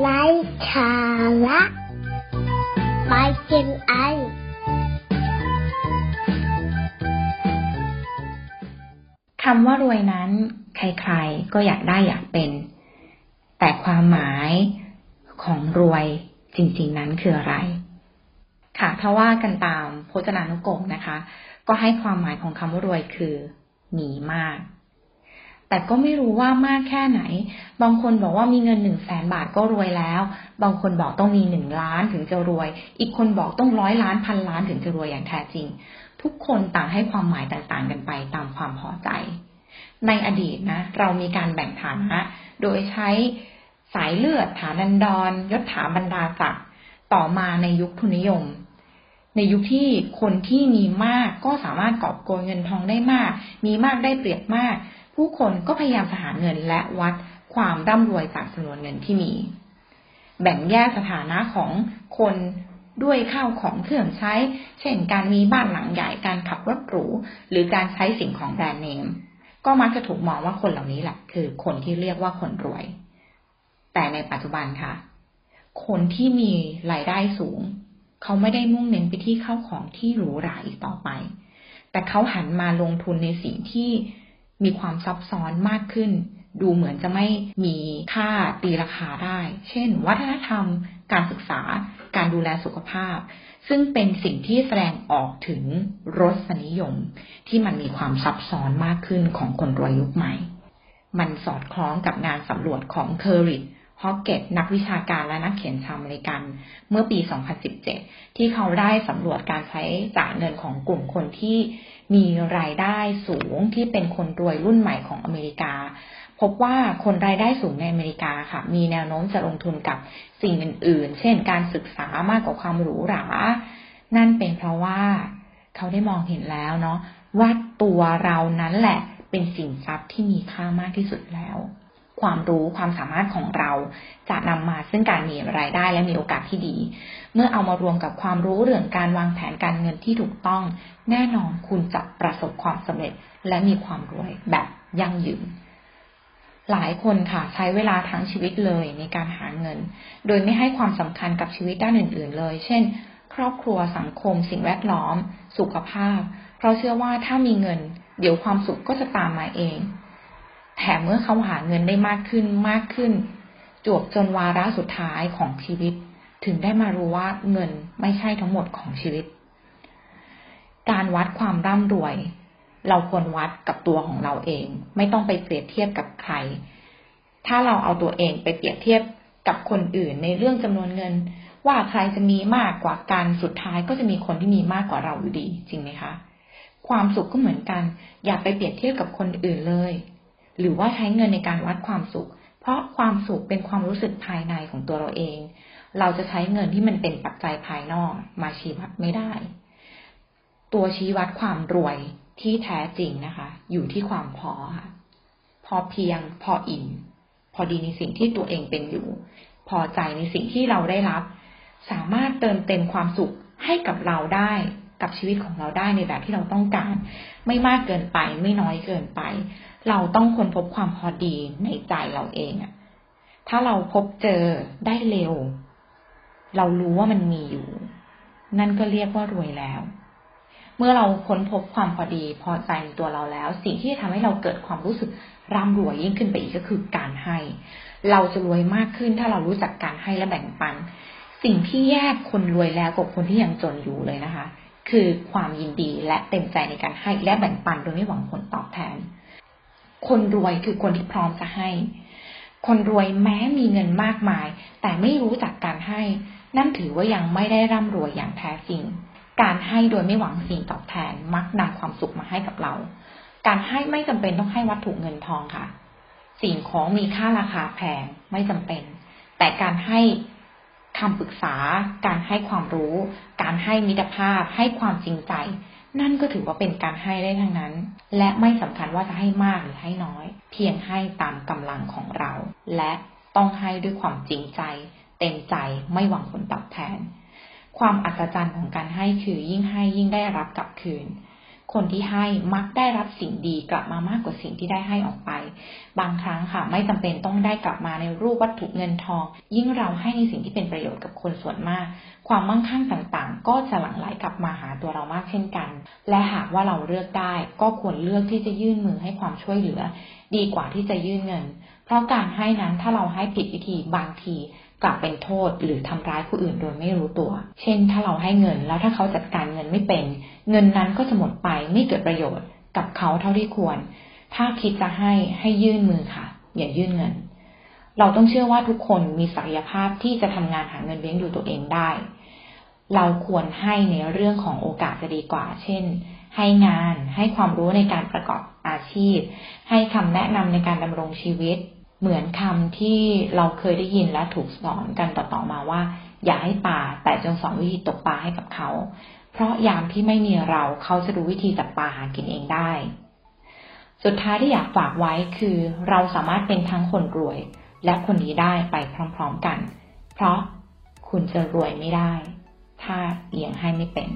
ไร้สาระไม่กินไอคำว่ารวยนั้น ใครๆ ก็อยากได้อยากเป็น แต่ความหมายของรวยจริงๆนั้นคืออะไร ค่ะ ถ้าว่ากันตามพจนานุกรมนะคะ ก็ให้ความหมายของคำว่ารวยคือ หนีมาก แต่ก็ไม่รู้ว่ามากแค่ไหน บางคนบอกว่ามีเงินหนึ่งแสนบาทก็รวยแล้ว บางคนบอกต้องมีหนึ่งล้านถึงจะรวย อีกคนบอกต้องร้อยล้านพันล้านถึงจะรวยอย่างแท้จริง ทุกคนต่างให้ความหมายต่างๆกันไปตามความพอใจ ในอดีตนะ เรามีการแบ่งฐานะ โดยใช้สายเลือดฐานันดรยศถาบรรดาศักดิ์ต่อมาในยุคทุนนิยม ในยุคที่คนที่มีมากก็สามารถกอบโกยเงินทองได้มาก มีมากได้เปรียบมาก ผู้คนก็พยายามหาเงินและวัดความร่ำรวยจากจำนวนเงินที่มี แบ่งแยกสถานะของคนด้วยข้าวของเครื่องใช้ เช่น การมีบ้านหลังใหญ่ การขับรถหรู หรือการใช้สิ่งของแบรนด์เนม ก็มักจะถูกมองว่าคนเหล่านี้แหละคือคนที่เรียกว่าคนรวย แต่ในปัจจุบันค่ะ คนที่มีรายได้สูง เขาไม่ได้มุ่งเน้นไปที่ข้าวของที่หรูหราอีกต่อไป แต่เขาหันมาลงทุนในสิ่งที่ มีความซับซ้อนมากขึ้น ดูเหมือนจะไม่มีค่าตีราคาได้ เช่น วัฒนธรรม การศึกษา การดูแลสุขภาพ ซึ่งเป็นสิ่งที่แสดงออกถึงรสนิยม ที่มันมีความซับซ้อนมากขึ้นของคนรวยยุคใหม่ มันสอดคล้องกับงานสำรวจของเคอริดฮอกเก็ตนักวิชาการและนักเขียนชาวอเมริกัน เมื่อปี 2017 ที่เขาได้สำรวจการใช้จ่ายเงินของกลุ่มคนที่ มีรายได้สูงที่เป็นคนรวยรุ่นใหม่ของอเมริกา พบว่าคนรายได้สูงในอเมริกาค่ะ มีแนวโน้มจะลงทุนกับสิ่งอื่น ๆ เช่น การศึกษามากกว่าความหรูหรา นั่นเป็นเพราะว่าเขาได้มองเห็นแล้วเนาะว่าตัวเรานั้นแหละเป็นสิ่งทรัพย์ที่มีค่ามากที่สุดแล้ว ความรู้ความสามารถของเรา จะนำมาซึ่งการมีรายได้และมีโอกาสที่ดี เมื่อเอามารวมกับความรู้เรื่องการวางแผนการเงินที่ถูกต้อง แน่นอนคุณจะประสบความสำเร็จและมีความรวยแบบยั่งยืนหลายคนค่ะใช้เวลาทั้งชีวิตเลยในการหาเงิน โดยไม่ให้ความสำคัญกับชีวิตด้านอื่น ๆ เลย เช่น ครอบครัวสังคม สิ่งแวดล้อม สุขภาพ เพราะเชื่อว่าถ้ามีเงิน เดี๋ยวความสุขก็จะตามมาเอง แถมเมื่อเขาหาเงินได้มากขึ้นมากขึ้น จวบจนวาระสุดท้ายของชีวิต ถึงได้มารู้ว่าเงินไม่ใช่ทั้งหมดของชีวิต การวัดความร่ำรวย เราควรวัดกับตัวของเราเอง ไม่ต้องไปเปรียบเทียบกับใคร ถ้าเราเอาตัวเองไปเปรียบเทียบกับคนอื่นในเรื่องจำนวนเงิน ว่าใครจะมีมากกว่ากันสุดท้ายก็จะมีคนที่มีมากกว่าเราอยู่ดี จริงไหมคะ ความสุขก็เหมือนกัน อย่าไปเปรียบเทียบกับคนอื่นเลย หรือว่าใช้เงินในการวัดความสุข เพราะความสุขเป็นความรู้สึกภายในของตัวเราเอง เราจะใช้เงินที่มันเป็นปัจจัยภายนอกมาชี้วัดไม่ได้ ตัวชี้วัดความรวยที่แท้จริงนะคะ อยู่ที่ความพอค่ะ พอเพียง พออิ่ม พอดีในสิ่งที่ตัวเองเป็นอยู่ พอใจในสิ่งที่เราได้รับ สามารถเติมเต็มความสุขให้กับเราได้กับชีวิตของเราได้ในแบบที่เราต้องการ ไม่มากเกินไปไม่น้อยเกินไป เราต้องค้นพบความพอดีในใจเราเองอะถ้าเราพบเจอได้เร็ว เรารู้ว่ามันมีอยู่ นั่นก็เรียกว่ารวยแล้ว เมื่อเราค้นพบความพอดีพอใจในตัวเราแล้ว สิ่งที่จะทำให้เราเกิดความรู้สึกร่ำรวยยิ่งขึ้นไปอีกก็คือการให้ เราจะรวยมากขึ้นถ้าเรารู้จักการให้และแบ่งปัน สิ่งที่แยกคนรวยแล้วกับคนที่ยังจนอยู่เลยนะคะ คือความยินดีและเต็มใจในการให้และแบ่งปันโดยไม่หวังผลตอบแทน คนรวยคือคนที่พร้อมจะให้ คนรวยแม้มีเงินมากมาย แต่ไม่รู้จักการให้ นั่นถือว่ายังไม่ได้ร่ำรวยอย่างแท้จริง การให้โดยไม่หวังสิ่งตอบแทนมักนำความสุขมาให้กับเรา การให้ไม่จำเป็นต้องให้วัตถุเงินทองค่ะ สิ่งของมีค่าราคาแพงไม่จำเป็น แต่การให้คำปรึกษา การให้ความรู้ การให้มิตรภาพ ให้ความจริงใจ นั่นก็ถือว่าเป็นการให้ได้ทั้งนั้น และไม่สำคัญว่าจะให้มากหรือให้น้อย เพียงให้ตามกำลังของเรา และต้องให้ด้วยความจริงใจ เต็มใจไม่หวังผลตอบแทน ความอัศจรรย์ของการให้คือยิ่งให้ยิ่งได้รับกลับคืน คนที่ให้มักได้รับสิ่งดีกลับมามากกว่าสิ่งที่ได้ให้ออกไป บางครั้งค่ะไม่จำเป็นต้องได้กลับมาในรูปวัตถุเงินทอง ยิ่งเราให้ในสิ่งที่เป็นประโยชน์กับคนส่วนมาก ความมั่งคั่งต่างๆ ก็จะหลั่งไหล กลับมาหาตัวเรามากเช่นกัน และหากว่าเราเลือกได้ ก็ควรเลือกที่จะยื่นมือให้ความช่วยเหลือ ดีกว่าที่จะยื่นเงิน เพราะการให้นั้นถ้าเราให้ผิดวิธีบางทีกลับเป็นโทษหรือทำร้ายผู้อื่นโดยไม่รู้ตัว เช่น ถ้าเราให้เงินแล้วถ้าเขาจัดการเงินไม่เป็น เงินนั้นก็จะหมดไปไม่เกิดประโยชน์กับเขาเท่าที่ควร ถ้าคิดจะให้ให้ยื่นมือค่ะ อย่ายื่นเงิน เราต้องเชื่อว่าทุกคนมีศักยภาพที่จะทำงานหาเงินเลี้ยงดูตัวเองได้ เราควรให้ในเรื่องของโอกาสจะดีกว่า เช่น ให้งาน ให้ความรู้ในการประกอบอาชีพ ให้คำแนะนำในการดำรงชีวิต เหมือนคำที่เราเคยได้ยินและถูกสอนกันต่อๆมาว่า อย่าให้ปลาแต่จงสอนวิธีตกปลาให้กับเขา เพราะยามที่ไม่มีเราเขาจะรู้วิธีจับปลาหากินเองได้ สุดท้ายที่อยากฝากไว้คือ เราสามารถเป็นทั้งคนรวย และคนดีได้ไปพร้อมๆกัน เพราะคุณจะรวยไม่ได้ เตียงให้ไม่เป็น